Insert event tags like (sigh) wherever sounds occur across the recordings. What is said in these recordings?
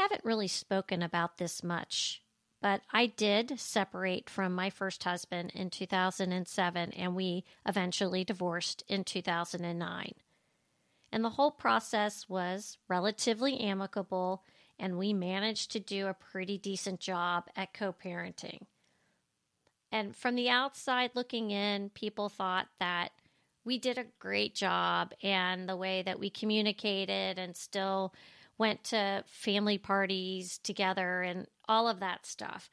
haven't really spoken about this much, but I did separate from my first husband in 2007, and we eventually divorced in 2009. And the whole process was relatively amicable, and we managed to do a pretty decent job at co parenting. And from the outside looking in, people thought that we did a great job and the way that we communicated and still went to family parties together and all of that stuff.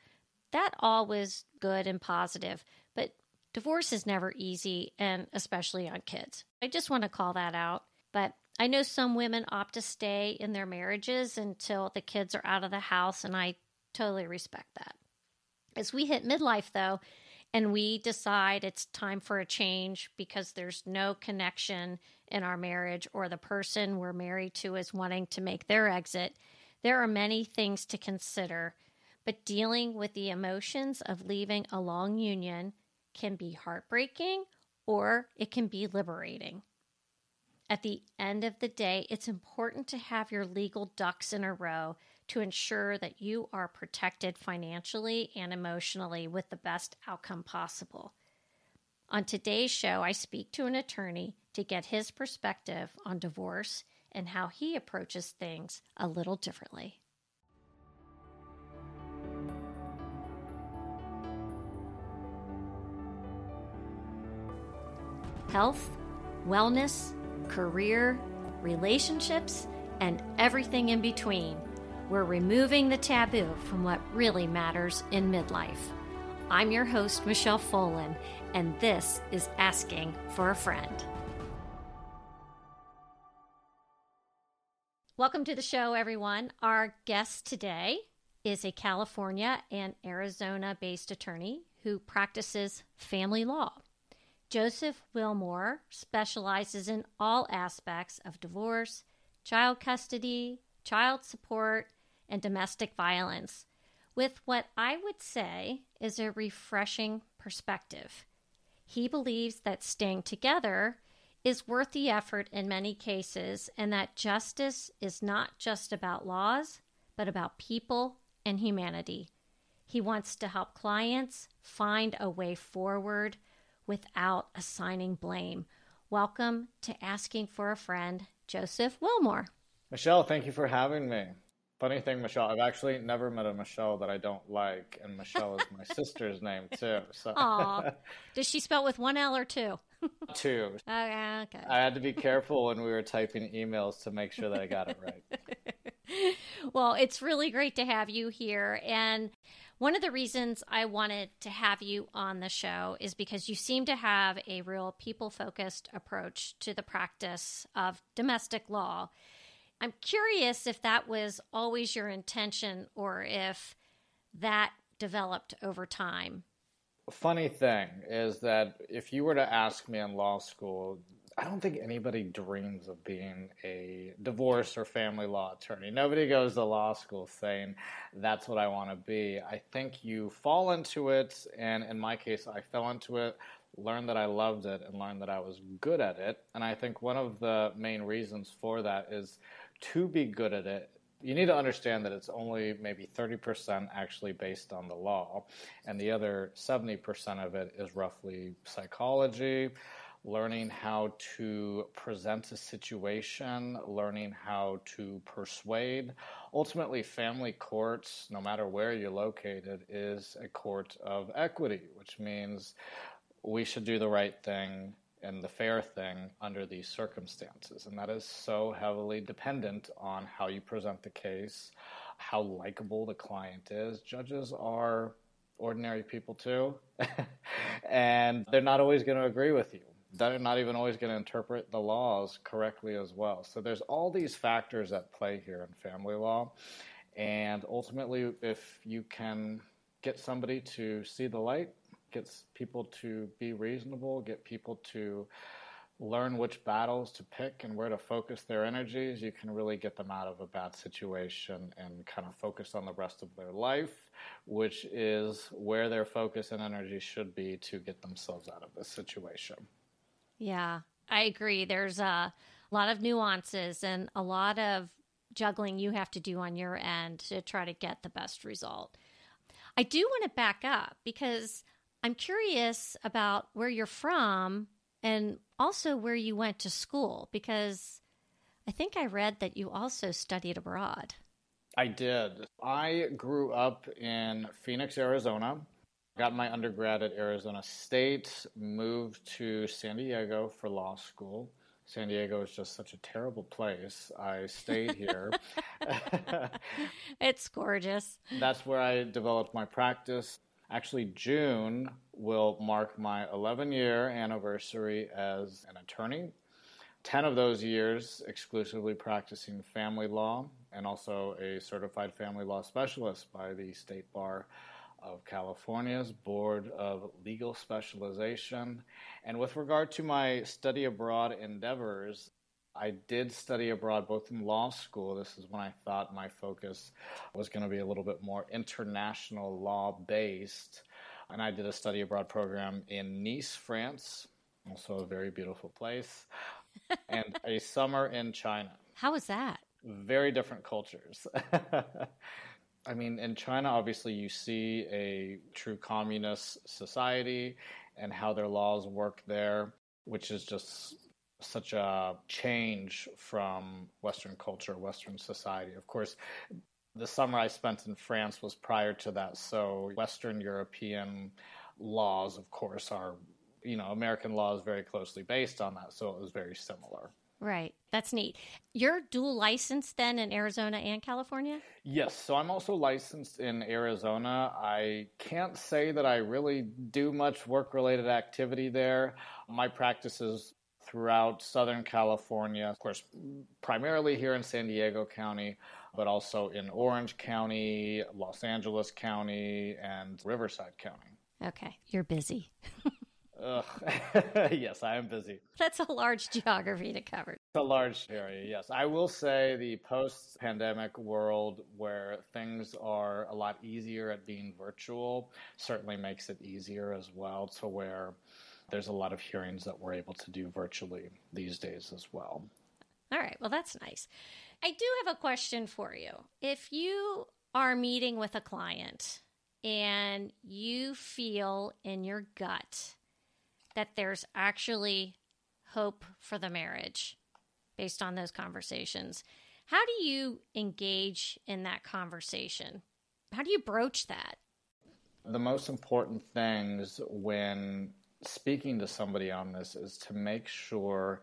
That all was good and positive, but divorce is never easy, and especially on kids. I just want to call that out. But I know some women opt to stay in their marriages until the kids are out of the house, and I totally respect that. As we hit midlife, though, and we decide it's time for a change because there's no connection in our marriage or the person we're married to is wanting to make their exit, there are many things to consider. But dealing with the emotions of leaving a long union can be heartbreaking or it can be liberating. At the end of the day, it's important to have your legal ducks in a row to ensure that you are protected financially and emotionally with the best outcome possible. On today's show, I speak to an attorney to get his perspective on divorce and how he approaches things a little differently. Health, wellness, career, relationships, and everything in between. We're removing the taboo from what really matters in midlife. I'm your host, Michelle Folan, and this is Asking for a Friend. Welcome to the show, everyone. Our guest today is a California and Arizona based attorney who practices family law. Joseph Willmore specializes in all aspects of divorce, child custody, child support, and domestic violence with what I would say is a refreshing perspective. He believes that staying together is worth the effort in many cases and that justice is not just about laws, but about people and humanity. He wants to help clients find a way forward without assigning blame. Welcome to Asking for a Friend, Joseph Willmore. Michelle, thank you for having me. Funny thing, Michelle, I've actually never met a Michelle that I don't like, and Michelle is my (laughs) sister's name too. So, Aw. (laughs) does she spell with one L or two? two. (laughs) Okay, oh, okay. I had to be careful when we were typing emails to make sure that I got it right. well, it's really great to have you here, and one of the reasons I wanted to have you on the show is because you seem to have a real people focused approach to the practice of domestic law. I'm curious if that was always your intention or if that developed over time. Funny thing is that if you were to ask me in law school, I don't think anybody dreams of being a divorce or family law attorney. Nobody goes to law school saying that's what I want to be. I think you fall into it, and in my case, I fell into it, learned that I loved it, and learned that I was good at it. And I think one of the main reasons for that is to be good at it, you need to understand that it's only maybe 30% actually based on the law, and the other 70% of it is roughly psychology, learning how to present a situation, learning how to persuade. Ultimately, family courts, no matter where you're located, is a court of equity, which means we should do the right thing and the fair thing under these circumstances. And that is so heavily dependent on how you present the case, how likable the client is. Judges are ordinary people too, (laughs) and they're not always going to agree with you. They're not even always going to interpret the laws correctly as well. So there's all these factors at play here in family law. And ultimately, if you can get somebody to see the light gets people to be reasonable, get people to learn which battles to pick and where to focus their energies, you can really get them out of a bad situation and kind of focus on the rest of their life, which is where their focus and energy should be to get themselves out of this situation. Yeah, I agree. There's a lot of nuances and a lot of juggling you have to do on your end to try to get the best result. I do want to back up because I'm curious about where you're from and also where you went to school because I think I read that you also studied abroad. I did. I grew up in Phoenix, Arizona. Got my undergrad at Arizona State, moved to San Diego for law school. San Diego is just such a terrible place. I stayed here. (laughs) it's gorgeous. That's where I developed my practice. Actually, June will mark my 11 year anniversary as an attorney. 10 of those years exclusively practicing family law and also a certified family law specialist by the State Bar of California's Board of Legal Specialization. And with regard to my study abroad endeavors, I did study abroad both in law school. This is when I thought my focus was going to be a little bit more international law based. And I did a study abroad program in Nice, France, also a very beautiful place, (laughs) and a summer in China. How was that? Very different cultures. (laughs) I mean, in China, obviously, you see a true communist society and how their laws work there, which is just such a change from Western culture, Western society. Of course, the summer I spent in France was prior to that, so Western European laws, of course, are, you know, American law is very closely based on that, so it was very similar. Right. That's neat. You're dual licensed then in Arizona and California? Yes. So I'm also licensed in Arizona. I can't say that I really do much work related activity there. My practice is throughout Southern California, of course, primarily here in San Diego County, but also in Orange County, Los Angeles County, and Riverside County. Okay. You're busy. (laughs) yes, I am busy. That's a large geography to cover. It's a large area, yes. I will say the post pandemic world where things are a lot easier at being virtual certainly makes it easier as well to where there's a lot of hearings that we're able to do virtually these days as well. All right, well, that's nice. I do have a question for you. If you are meeting with a client and you feel in your gut that there's actually hope for the marriage based on those conversations. How do you engage in that conversation? How do you broach that? The most important things when speaking to somebody on this is to make sure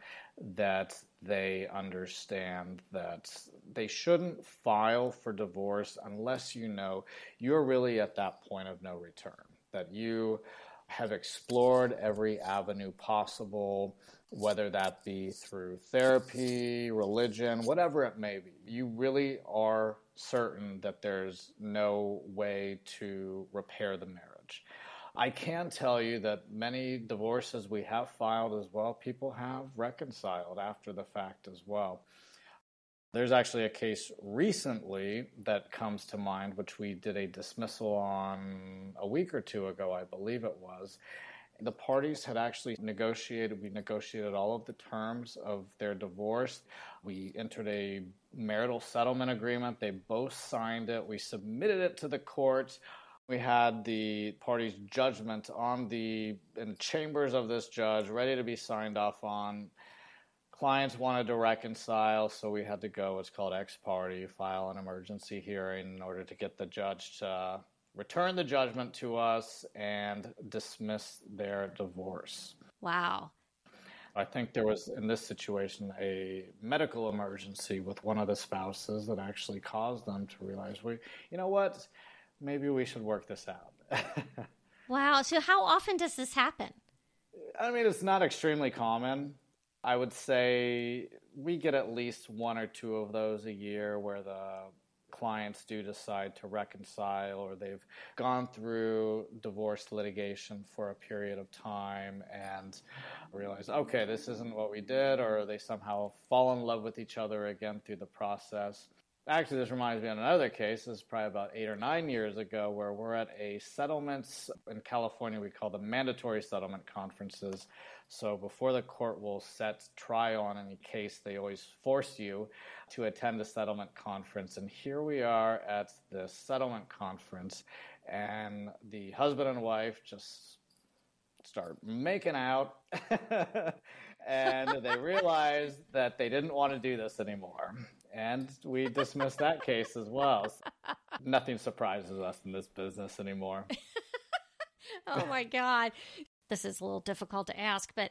that they understand that they shouldn't file for divorce unless you know you're really at that point of no return. That you have explored every avenue possible, whether that be through therapy, religion, whatever it may be. You really are certain that there's no way to repair the marriage. I can tell you that many divorces we have filed as well, people have reconciled after the fact as well. There's actually a case recently that comes to mind, which we did a dismissal on a week or two ago, I believe it was. The parties had actually negotiated, we negotiated all of the terms of their divorce. We entered a marital settlement agreement. They both signed it. We submitted it to the court. We had the parties' judgment on the in chambers of this judge ready to be signed off on clients wanted to reconcile, so we had to go what's called ex parte, file an emergency hearing in order to get the judge to return the judgment to us and dismiss their divorce. Wow. I think there was, in this situation, a medical emergency with one of the spouses that actually caused them to realize, we, you know what, maybe we should work this out. (laughs) wow. So, how often does this happen? I mean, it's not extremely common. I would say we get at least one or two of those a year where the clients do decide to reconcile or they've gone through divorce litigation for a period of time and realize, okay, this isn't what we did, or they somehow fall in love with each other again through the process. Actually, this reminds me of another case. This is probably about eight or nine years ago, where we're at a settlements in California. We call them mandatory settlement conferences. So before the court will set trial on any case, they always force you to attend a settlement conference. And here we are at the settlement conference, and the husband and wife just start making out (laughs) and they realized that they didn't want to do this anymore and we dismissed that case as well. (laughs) Nothing surprises us in this business anymore. (laughs) Oh my god. This is a little difficult to ask but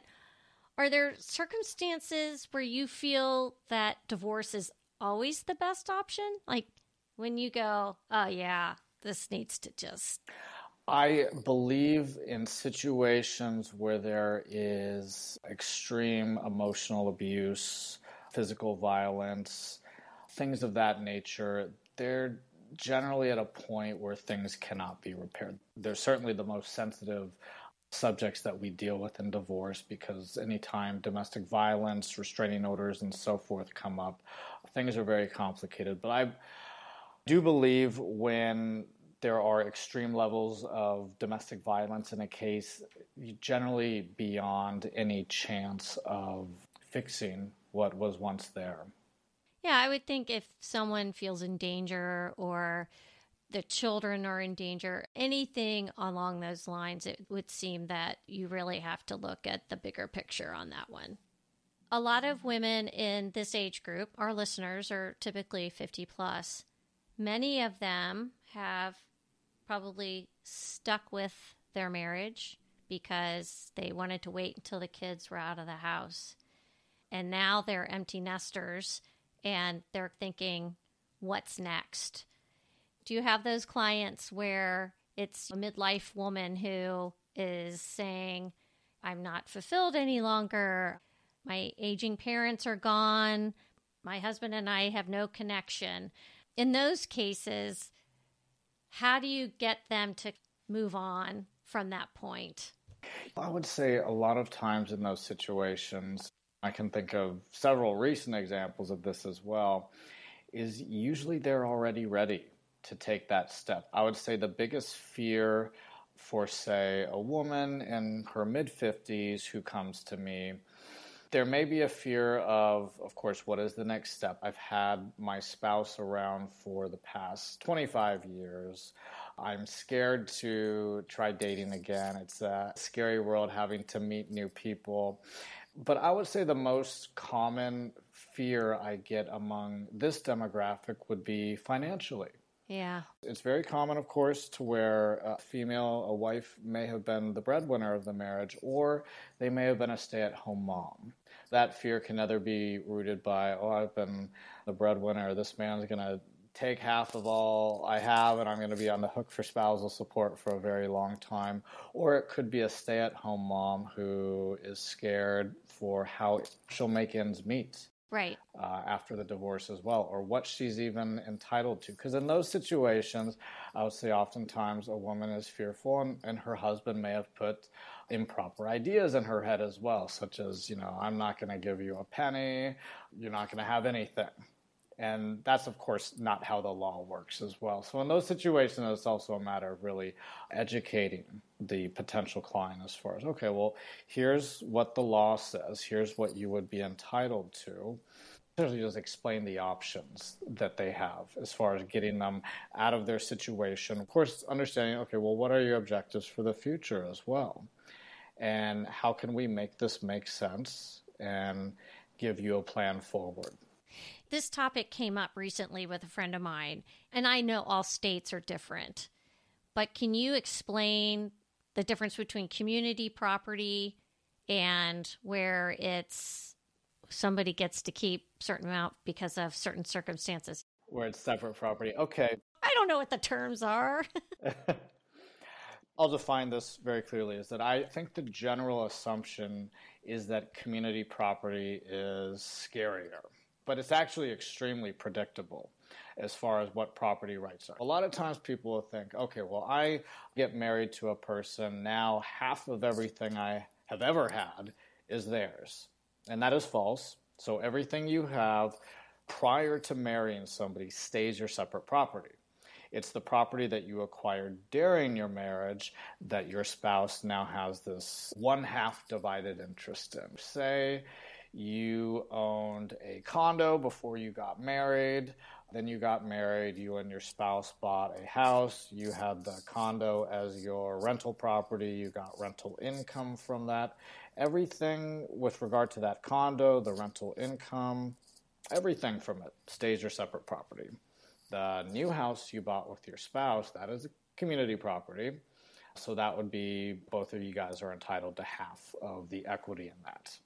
are there circumstances where you feel that divorce is always the best option? Like when you go oh yeah this needs to just I believe in situations where there is extreme emotional abuse, physical violence, things of that nature, they're generally at a point where things cannot be repaired. They're certainly the most sensitive subjects that we deal with in divorce because anytime domestic violence, restraining orders, and so forth come up, things are very complicated. But I do believe when there are extreme levels of domestic violence in a case, generally beyond any chance of fixing what was once there. Yeah, I would think if someone feels in danger or the children are in danger, anything along those lines, it would seem that you really have to look at the bigger picture on that one. A lot of women in this age group, our listeners are typically 50 plus. Many of them have probably stuck with their marriage because they wanted to wait until the kids were out of the house. And now they're empty nesters and they're thinking, what's next? Do you have those clients where it's a midlife woman who is saying, I'm not fulfilled any longer. My aging parents are gone. My husband and I have no connection. In those cases, how do you get them to move on from that point? I would say a lot of times in those situations, I can think of several recent examples of this as well, is usually they're already ready to take that step. I would say the biggest fear for, say, a woman in her mid 50s who comes to me, there may be a fear of, of course, what is the next step? I've had my spouse around for the past 25 years. I'm scared to try dating again. It's a scary world having to meet new people. But I would say the most common fear I get among this demographic would be financially. Yeah. It's very common, of course, to where a female, a wife, may have been the breadwinner of the marriage, or they may have been a stay at home mom. That fear can either be rooted by, oh, I've been the breadwinner, this man's going to take half of all I have and I'm going to be on the hook for spousal support for a very long time. Or it could be a stay at home mom who is scared for how she'll make ends meet right. uh, after the divorce as well or what she's even entitled to. Because in those situations i would say oftentimes a woman is fearful and, and her husband may have put improper ideas in her head as well such as you know i'm not going to give you a penny. You're not going to have anything and that's, of course, not how the law works as well. So, in those situations, it's also a matter of really educating the potential client as far as, okay, well, here's what the law says, here's what you would be entitled to. Essentially, just explain the options that they have as far as getting them out of their situation. Of course, understanding, okay, well, what are your objectives for the future as well? And how can we make this make sense and give you a plan forward? This topic came up recently with a friend of mine, and I know all states are different. But can you explain the difference between community property and where it's somebody gets to keep certain amount because of certain circumstances? Where it's separate property. Okay. I don't know what the terms are. (laughs) (laughs) I'll define this very clearly is that I think the general assumption is that community property is scarier but it's actually extremely predictable as far as what property rights are. A lot of times people will think, okay, well, I get married to a person, now half of everything I have ever had is theirs. And that is false. So everything you have prior to marrying somebody stays your separate property. It's the property that you acquired during your marriage that your spouse now has this one half divided interest in. Say you owned a condo before you got married. Then you got married, you and your spouse bought a house, you had the condo as your rental property, you got rental income from that. Everything with regard to that condo, the rental income, everything from it stays your separate property. The new house you bought with your spouse, that is a community property. So that would be both of you guys are entitled to half of the equity in that.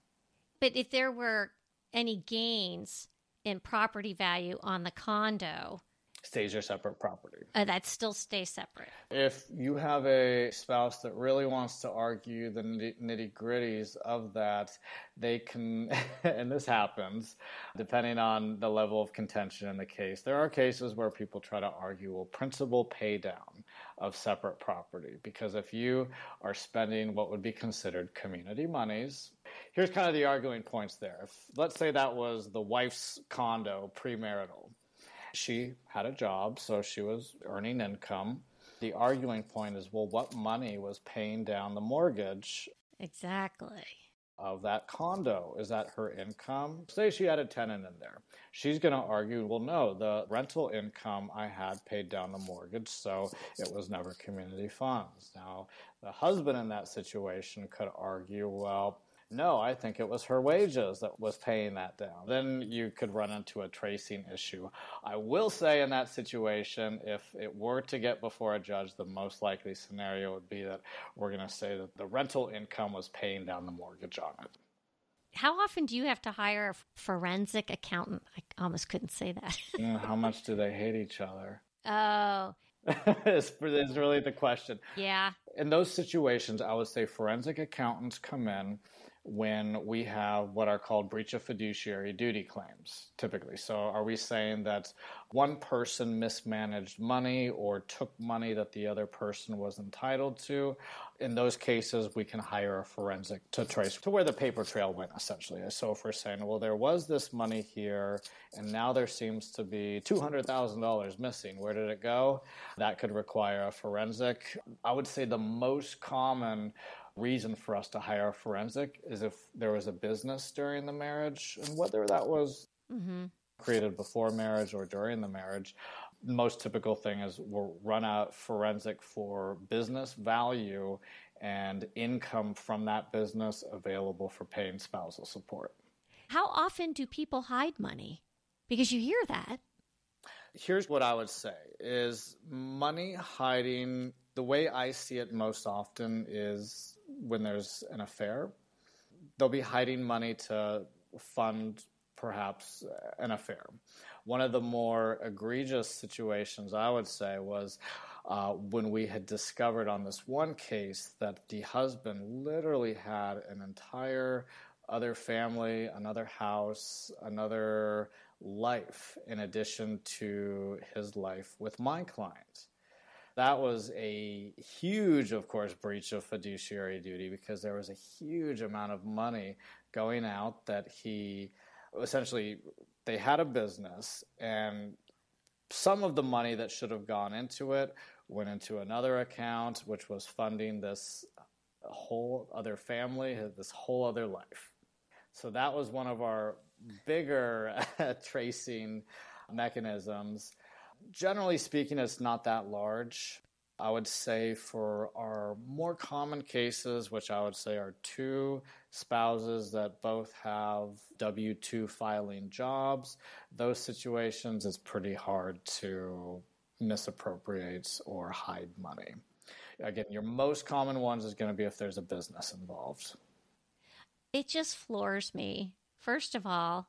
But if there were any gains in property value on the condo, stays your separate property. Uh, that still stays separate. If you have a spouse that really wants to argue the nitty gritties of that, they can, (laughs) and this happens depending on the level of contention in the case. There are cases where people try to argue, well, principal pay down of separate property. Because if you are spending what would be considered community monies, here's kind of the arguing points there. If, let's say that was the wife's condo premarital she had a job, so she was earning income. The arguing point is well, what money was paying down the mortgage? Exactly. Of that condo. Is that her income? Say she had a tenant in there. She's going to argue, well, no, the rental income I had paid down the mortgage, so it was never community funds. Now, the husband in that situation could argue, well, no, I think it was her wages that was paying that down. Then you could run into a tracing issue. I will say in that situation, if it were to get before a judge, the most likely scenario would be that we're going to say that the rental income was paying down the mortgage on it. How often do you have to hire a forensic accountant? I almost couldn't say that. (laughs) how much do they hate each other? Oh, (laughs) is, is really the question. Yeah. In those situations, I would say forensic accountants come in when we have what are called breach of fiduciary duty claims, typically. So, are we saying that one person mismanaged money or took money that the other person was entitled to? In those cases, we can hire a forensic to trace to where the paper trail went, essentially. So, if we're saying, well, there was this money here, and now there seems to be $200,000 missing, where did it go? That could require a forensic. I would say the most common reason for us to hire a forensic is if there was a business during the marriage, and whether that was mm-hmm. created before marriage or during the marriage. Most typical thing is we'll run a forensic for business value and income from that business available for paying spousal support. How often do people hide money? Because you hear that. Here's what I would say is money hiding the way I see it most often is when there's an affair, they'll be hiding money to fund perhaps an affair. One of the more egregious situations, I would say, was uh, when we had discovered on this one case that the husband literally had an entire other family, another house, another life in addition to his life with my client that was a huge, of course, breach of fiduciary duty because there was a huge amount of money going out that he essentially they had a business and some of the money that should have gone into it went into another account which was funding this whole other family this whole other life. So that was one of our bigger (laughs) tracing mechanisms generally speaking, it's not that large. I would say for our more common cases, which I would say are two spouses that both have W 2 filing jobs, those situations it's pretty hard to misappropriate or hide money. Again, your most common ones is going to be if there's a business involved. It just floors me. First of all,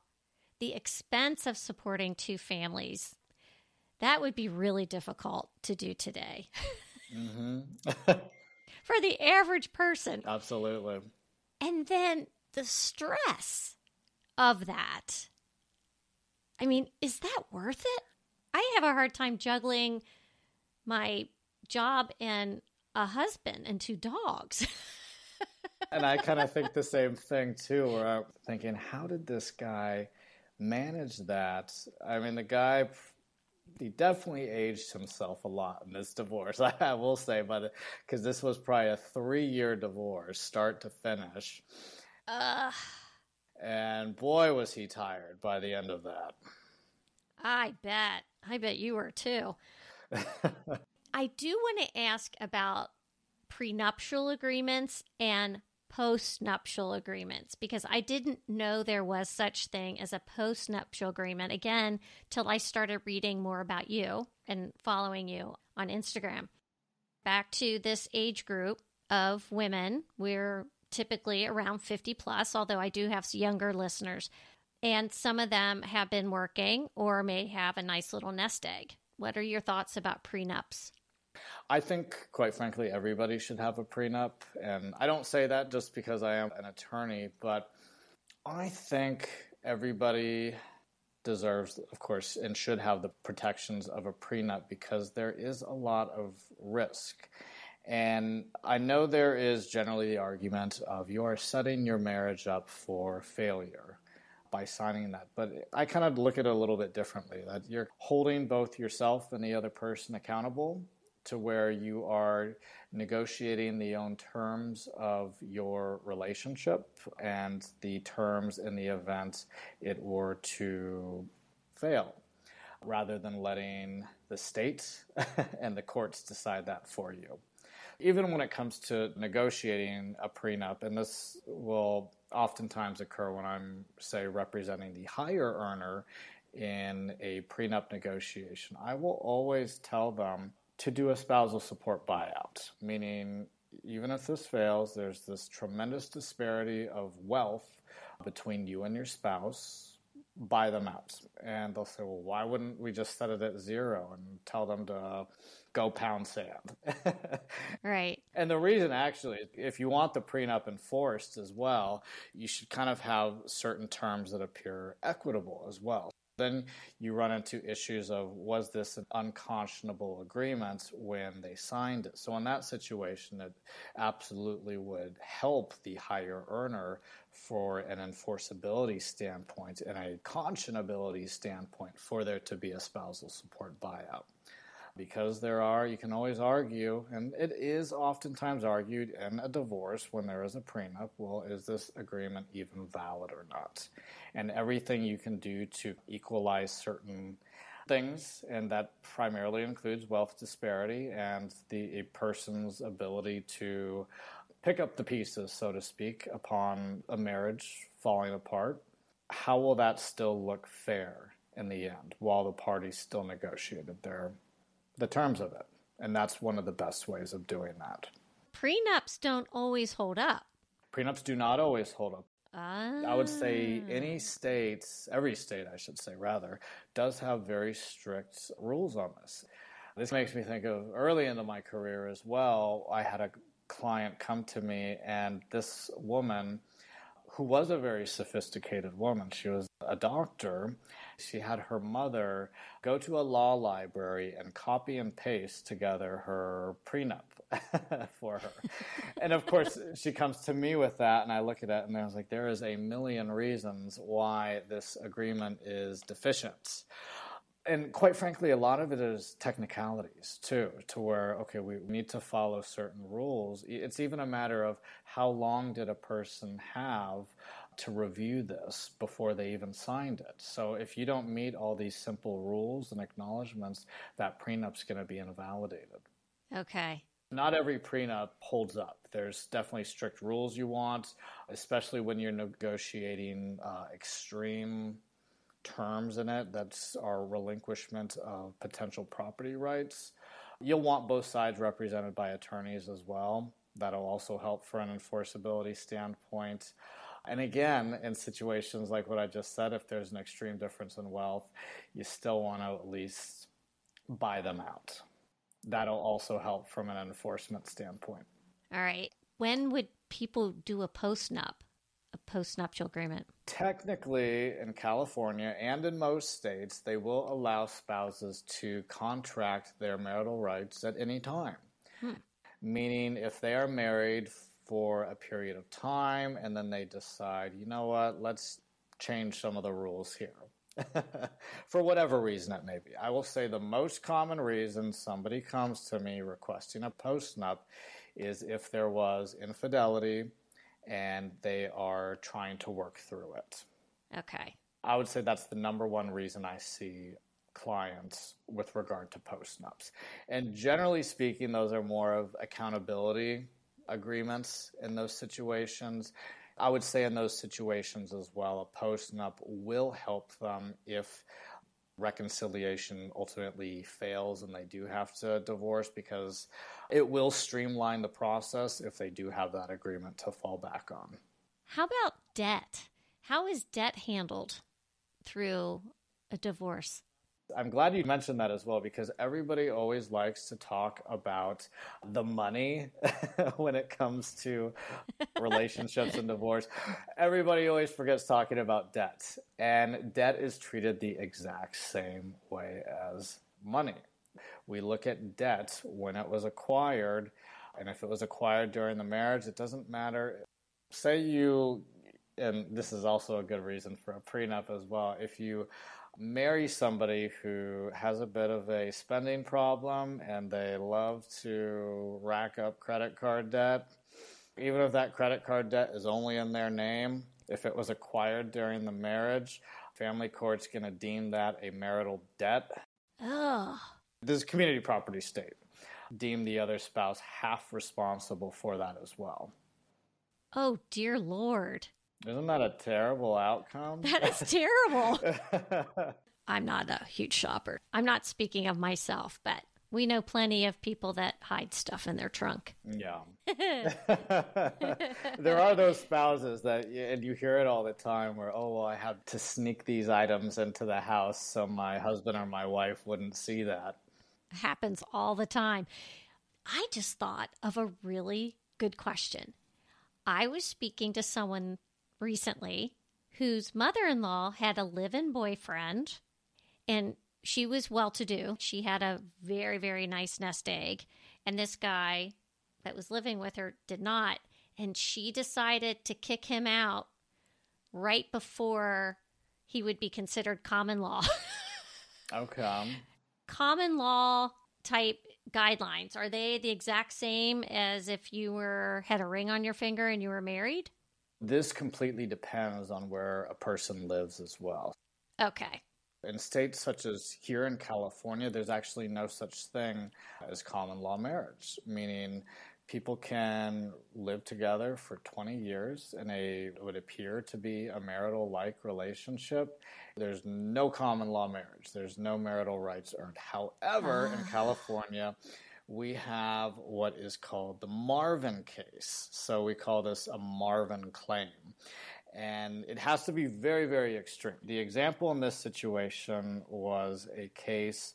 the expense of supporting two families that would be really difficult to do today. Mm-hmm. (laughs) For the average person. Absolutely. And then the stress of that. I mean, is that worth it? I have a hard time juggling my job and a husband and two dogs. (laughs) and I kind of think the same thing too, where I'm thinking, how did this guy manage that. I mean, the guy he definitely aged himself a lot in this divorce. (laughs) I will say, but because this was probably a three-year divorce, start to finish. Uh, and boy, was he tired by the end of that. I bet. I bet you were too. (laughs) I do want to ask about prenuptial agreements and post-nuptial agreements because I didn't know there was such thing as a post-nuptial agreement again till I started reading more about you and following you on Instagram. Back to this age group of women, we're typically around 50 plus, although I do have younger listeners. And some of them have been working or may have a nice little nest egg. What are your thoughts about prenups? I think, quite frankly, everybody should have a prenup. And I don't say that just because I am an attorney, but I think everybody deserves, of course, and should have the protections of a prenup because there is a lot of risk. And I know there is generally the argument of you are setting your marriage up for failure by signing that. But I kind of look at it a little bit differently that you're holding both yourself and the other person accountable to where you are negotiating the own terms of your relationship and the terms in the event it were to fail rather than letting the state (laughs) and the courts decide that for you. Even when it comes to negotiating a prenup, and this will oftentimes occur when I'm, say, representing the higher earner in a prenup negotiation, I will always tell them to do a spousal support buyout, meaning even if this fails, there's this tremendous disparity of wealth between you and your spouse. Buy them out. And they'll say, well, why wouldn't we just set it at zero and tell them to go pound sand? (laughs) right. And the reason, actually, if you want the prenup enforced as well, you should kind of have certain terms that appear equitable as well. Then you run into issues of was this an unconscionable agreement when they signed it? So, in that situation, it absolutely would help the higher earner for an enforceability standpoint and a conscionability standpoint for there to be a spousal support buyout because there are, you can always argue, and it is oftentimes argued in a divorce when there is a prenup well, is this agreement even valid or not? And everything you can do to equalize certain things, and that primarily includes wealth disparity and the a person's ability to pick up the pieces, so to speak, upon a marriage falling apart. How will that still look fair in the end while the parties still negotiated their the terms of it. And that's one of the best ways of doing that. Prenups don't always hold up. Prenups do not always hold up. Ah. I would say any states, every state, I should say, rather, does have very strict rules on this. This makes me think of early into my career as well. I had a client come to me, and this woman, who was a very sophisticated woman, she was a doctor, she had her mother go to a law library and copy and paste together her prenup (laughs) for her. and of course, she comes to me with that, and I look at it and I was like, there is a million reasons why this agreement is deficient and quite frankly, a lot of it is technicalities too, to where, okay, we need to follow certain rules. It's even a matter of how long did a person have to review this before they even signed it. So if you don't meet all these simple rules and acknowledgments, that prenup's going to be invalidated. Okay. Not every prenup holds up. There's definitely strict rules you want, especially when you're negotiating uh, extreme terms in it that are relinquishment of potential property rights. You'll want both sides represented by attorneys as well. That'll also help for an enforceability standpoint. And again, in situations like what I just said, if there's an extreme difference in wealth, you still want to at least buy them out. That'll also help from an enforcement standpoint. All right. When would people do a postnup, a postnuptial agreement? Technically, in California and in most states, they will allow spouses to contract their marital rights at any time. Hmm. Meaning, if they are married for a period of time and then they decide, you know what, let's change some of the rules here. (laughs) For whatever reason it may be. I will say the most common reason somebody comes to me requesting a postnup is if there was infidelity and they are trying to work through it. Okay. I would say that's the number one reason I see clients with regard to postnups. And generally speaking, those are more of accountability agreements in those situations. I would say in those situations as well, a postnup will help them if reconciliation ultimately fails and they do have to divorce because it will streamline the process if they do have that agreement to fall back on. How about debt? How is debt handled through a divorce? I'm glad you mentioned that as well because everybody always likes to talk about the money (laughs) when it comes to relationships and divorce. Everybody always forgets talking about debt, and debt is treated the exact same way as money. We look at debt when it was acquired, and if it was acquired during the marriage, it doesn't matter. Say you, and this is also a good reason for a prenup as well, if you marry somebody who has a bit of a spending problem and they love to rack up credit card debt, even if that credit card debt is only in their name, if it was acquired during the marriage, family court's going to deem that a marital debt. Oh. This is community property state. Deem the other spouse half responsible for that as well. Oh, dear Lord. Isn't that a terrible outcome? That is terrible. (laughs) I'm not a huge shopper. I'm not speaking of myself, but we know plenty of people that hide stuff in their trunk. Yeah. (laughs) (laughs) there are those spouses that, and you hear it all the time where, oh, well, I had to sneak these items into the house so my husband or my wife wouldn't see that. Happens all the time. I just thought of a really good question. I was speaking to someone recently whose mother in law had a live in boyfriend and she was well to do. She had a very, very nice nest egg. And this guy that was living with her did not. And she decided to kick him out right before he would be considered common law. (laughs) okay. Common law type guidelines are they the exact same as if you were had a ring on your finger and you were married? This completely depends on where a person lives as well. Okay. In states such as here in California, there's actually no such thing as common law marriage, meaning people can live together for 20 years in a would appear to be a marital like relationship. There's no common law marriage. There's no marital rights earned. However, in ah. California, we have what is called the Marvin case. So we call this a Marvin claim. And it has to be very, very extreme. The example in this situation was a case,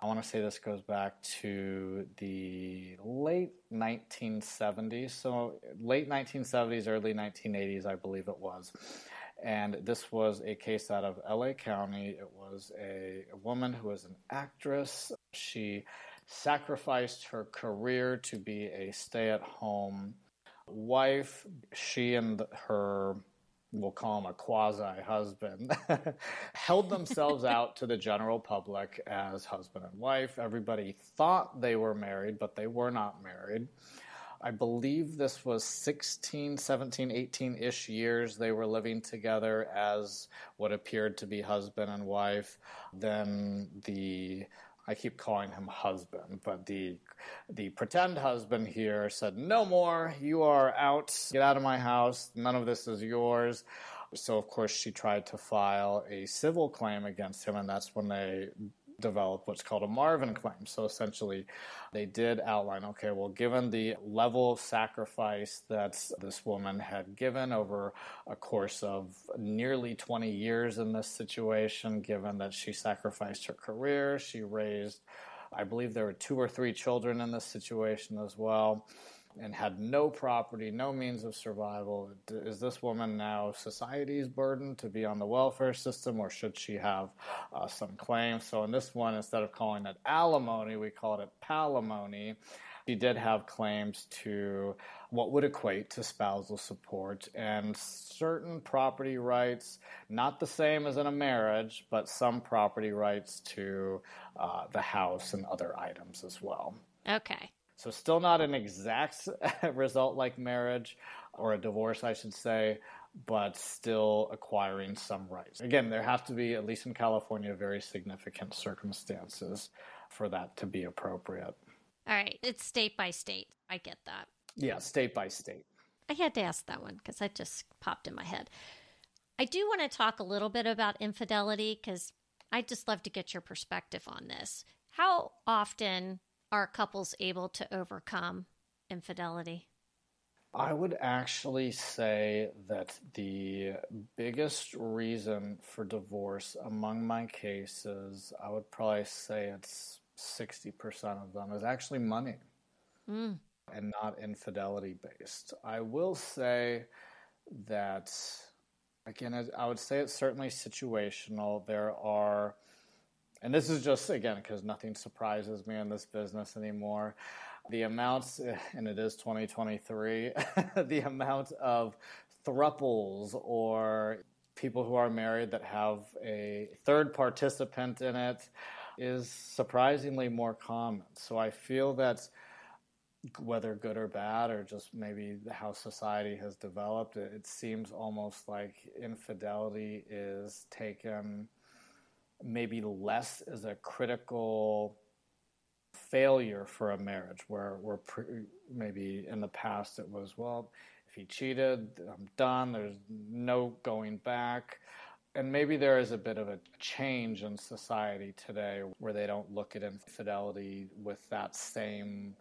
I want to say this goes back to the late 1970s. So, late 1970s, early 1980s, I believe it was. And this was a case out of LA County. It was a, a woman who was an actress. She sacrificed her career to be a stay at home wife. She and her, we'll call him a quasi husband, (laughs) held themselves (laughs) out to the general public as husband and wife. Everybody thought they were married, but they were not married. I believe this was 16, 17, 18 ish years they were living together as what appeared to be husband and wife. Then the I keep calling him husband, but the the pretend husband here said, "No more. You are out. Get out of my house. None of this is yours." So of course she tried to file a civil claim against him, and that's when they develop what's called a Marvin claim. So essentially, they did outline okay, well, given the level of sacrifice that this woman had given over a course of nearly 20 years in this situation, given that she sacrificed her career, she raised, I believe there were two or three children in this situation as well and had no property, no means of survival. Is this woman now society's burden to be on the welfare system, or should she have uh, some claim? So in this one, instead of calling it alimony, we called it palimony. She did have claims to what would equate to spousal support and certain property rights, not the same as in a marriage, but some property rights to uh, the house and other items as well. Okay. So, still not an exact (laughs) result like marriage or a divorce, I should say, but still acquiring some rights. Again, there have to be, at least in California, very significant circumstances for that to be appropriate. All right. It's state by state. I get that. Yeah, state by state. I had to ask that one because that just popped in my head. I do want to talk a little bit about infidelity because I'd just love to get your perspective on this. How often are couples able to overcome infidelity? I would actually say that the biggest reason for divorce among my cases, I would probably say it's 60% of them, is actually money mm. and not infidelity based. I will say that, again, I would say it's certainly situational. There are and this is just again because nothing surprises me in this business anymore. The amounts (laughs) and it is 2023 (laughs) the amount of thruples or people who are married that have a third participant in it is surprisingly more common. So i feel that whether good or bad or just maybe how society has developed it, it seems almost like infidelity is taken maybe less as a critical failure for a marriage where where pre- maybe in the past it was well if he cheated i'm done there's no going back. And maybe there is a bit of a change in society today where they don't look at infidelity with that same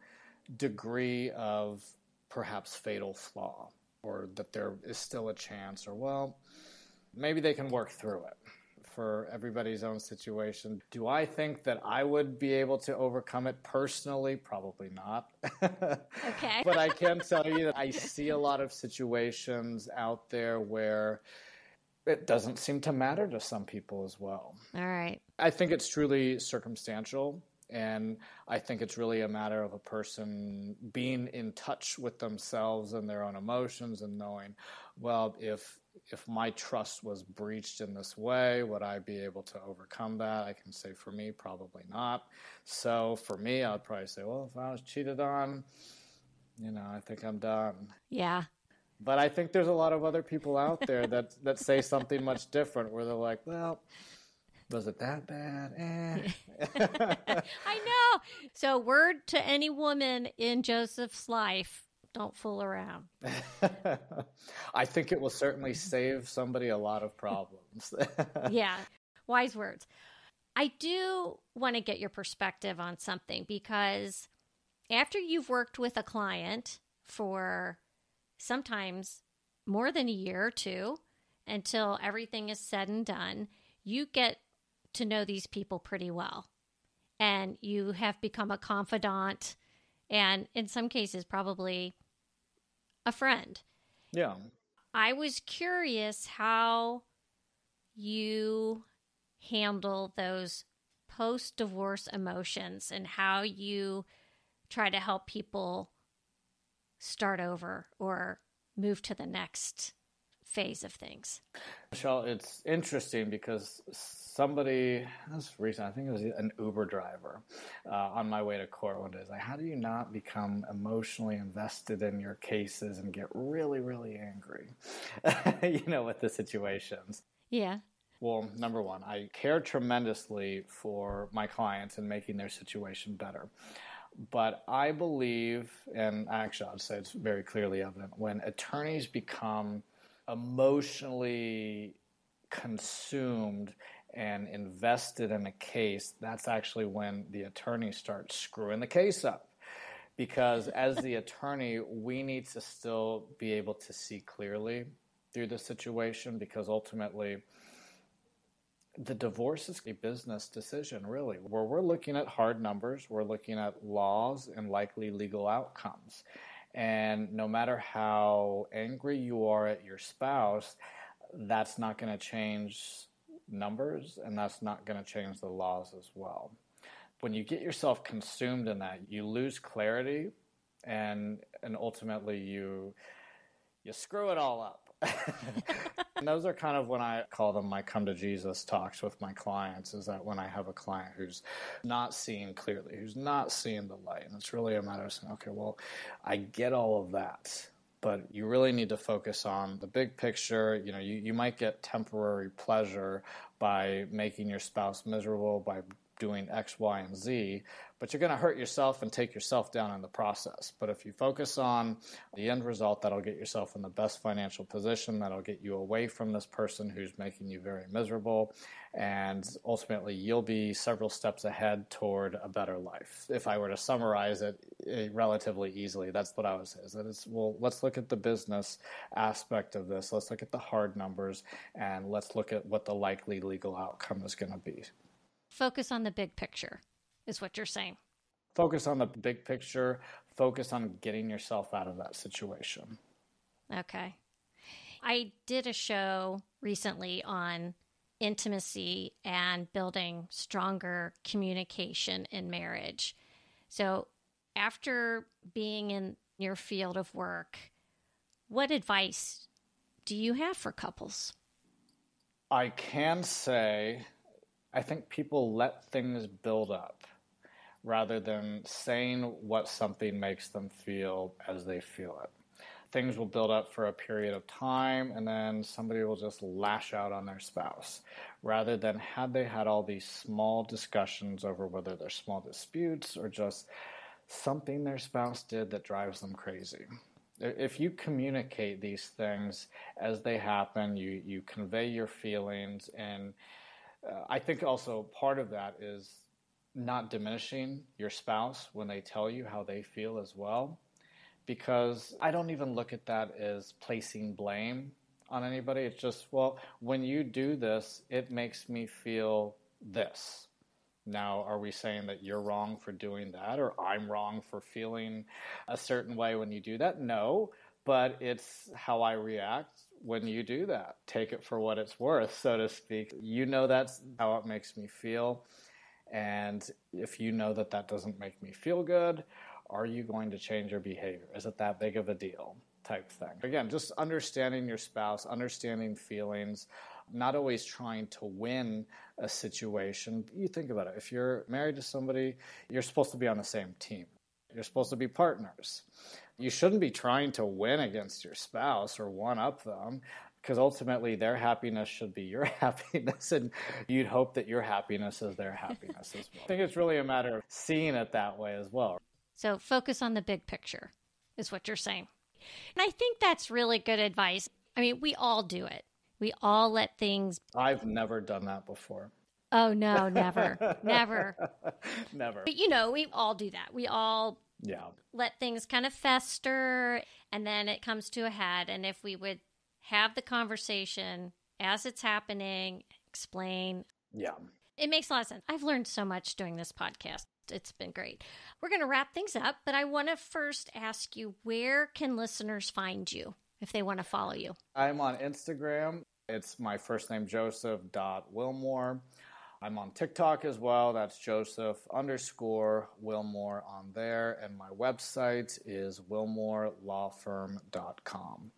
degree of perhaps fatal flaw or that there is still a chance or well maybe they can work through it for everybody's own situation. Do I think that I would be able to overcome it personally? Probably not. okay. (laughs) but I can tell you that I see a lot of situations out there where it doesn't seem to matter to some people as well. All right. I think it's truly circumstantial. And I think it's really a matter of a person being in touch with themselves and their own emotions and knowing, well, if if my trust was breached in this way, would I be able to overcome that? I can say for me, probably not. So for me, I'd probably say, well, if I was cheated on, you know, I think I'm done. Yeah. But I think there's a lot of other people out there (laughs) that that say something much different, where they're like, well, was it that bad? Eh. (laughs) I know. So, word to any woman in Joseph's life don't fool around. (laughs) I think it will certainly save somebody a lot of problems. (laughs) yeah, wise words. I do want to get your perspective on something because after you've worked with a client for sometimes more than a year or two until everything is said and done, you get to know these people pretty well. And you have become a confidant and in some cases probably a friend. Yeah. I was curious how you handle those post divorce emotions and how you try to help people start over or move to the next phase of things. Michelle, it's interesting because somebody, that's recent, I think it was an Uber driver uh, on my way to court one day. Is like, how do you not become emotionally invested in your cases and get really, really angry, (laughs) you know, with the situations? Yeah. Well, number one, I care tremendously for my clients and making their situation better. But I believe, and actually, I'd say it's very clearly evident, when attorneys become emotionally consumed and invested in a case, that's actually when the attorney starts screwing the case up. Because as the attorney, we need to still be able to see clearly through the situation because ultimately, the divorce is a business decision, really, where we're looking at hard numbers, we're looking at laws and likely legal outcomes. And no matter how angry you are at your spouse, that's not going to change numbers and that's not going to change the laws as well. When you get yourself consumed in that, you lose clarity and and ultimately you you screw it all up. (laughs) (laughs) and those are kind of when I call them my come to Jesus talks with my clients is that when I have a client who's not seeing clearly, who's not seeing the light. And it's really a matter of saying, okay, well, I get all of that. But you really need to focus on the big picture. You know, you, you might get temporary pleasure by making your spouse miserable, by doing X, Y, and Z, but you're going to hurt yourself and take yourself down in the process. But if you focus on the end result, that'll get yourself in the best financial position, that'll get you away from this person who's making you very miserable, and ultimately you'll be several steps ahead toward a better life. If I were to summarize it eh, relatively easily, that's what I would say. Is that it's well, let's look at the business aspect of this. Let's look at the hard numbers, and let's look at what the likely legal outcome is going to be. Focus on the big picture is what you're saying. Focus on the big picture, focus on getting yourself out of that situation. Okay. I did a show recently on intimacy and building stronger communication in marriage. So, after being in your field of work, what advice do you have for couples? I can say I think people let things build up rather than saying what something makes them feel as they feel it. Things will build up for a period of time and then somebody will just lash out on their spouse rather than had they had all these small discussions over whether they're small disputes or just something their spouse did that drives them crazy. If you communicate these things as they happen, you, you convey your feelings, and uh, I think also part of that is not diminishing your spouse when they tell you how they feel as well. Because I don't even look at that as placing blame on anybody. It's just, well, when you do this, it makes me feel this. Now, are we saying that you're wrong for doing that or I'm wrong for feeling a certain way when you do that? No, but it's how I react when you do that. Take it for what it's worth, so to speak. You know that's how it makes me feel. And if you know that that doesn't make me feel good, are you going to change your behavior? Is it that big of a deal? Type thing. Again, just understanding your spouse, understanding feelings, not always trying to win a situation. You think about it. If you're married to somebody, you're supposed to be on the same team. You're supposed to be partners. You shouldn't be trying to win against your spouse or one up them because ultimately their happiness should be your (laughs) happiness and you'd hope that your happiness is their happiness as well. I think it's really a matter of seeing it that way as well. So focus on the big picture is what you're saying. And I think that's really good advice. I mean, we all do it. We all let things I've never done that before. Oh no, never. never. (laughs) Never. But you know, we all do that. We all Yeah. let things kind of fester and then it comes to a head and if we would have the conversation as it's happening, explain. Yeah. It makes a lot of sense. I've learned so much doing this podcast. It's been great. We're going to wrap things up, but I want to first ask you where can listeners find you if they want to follow you? I'm on Instagram. It's my first name, Joseph dot Willmore. I'm on TikTok as well. That's Joseph underscore Willmore on there. And my website is willmorelawfirm.com.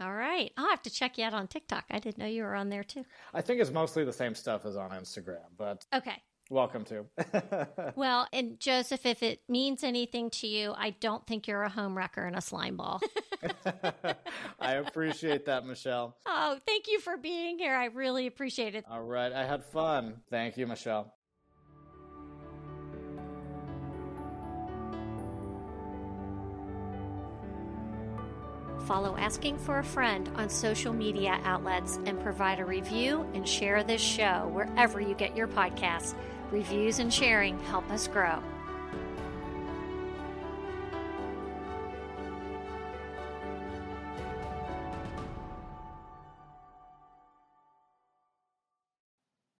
All right. I'll have to check you out on TikTok. I didn't know you were on there too. I think it's mostly the same stuff as on Instagram, but Okay. Welcome to. (laughs) Well, and Joseph, if it means anything to you, I don't think you're a home wrecker and a slime ball. (laughs) I appreciate that, Michelle. oh, thank you for being here. I really appreciate it. All right. I had fun. Thank you, Michelle. Follow Asking for a Friend on social media outlets and provide a review and share this show wherever you get your podcasts. Reviews and sharing help us grow.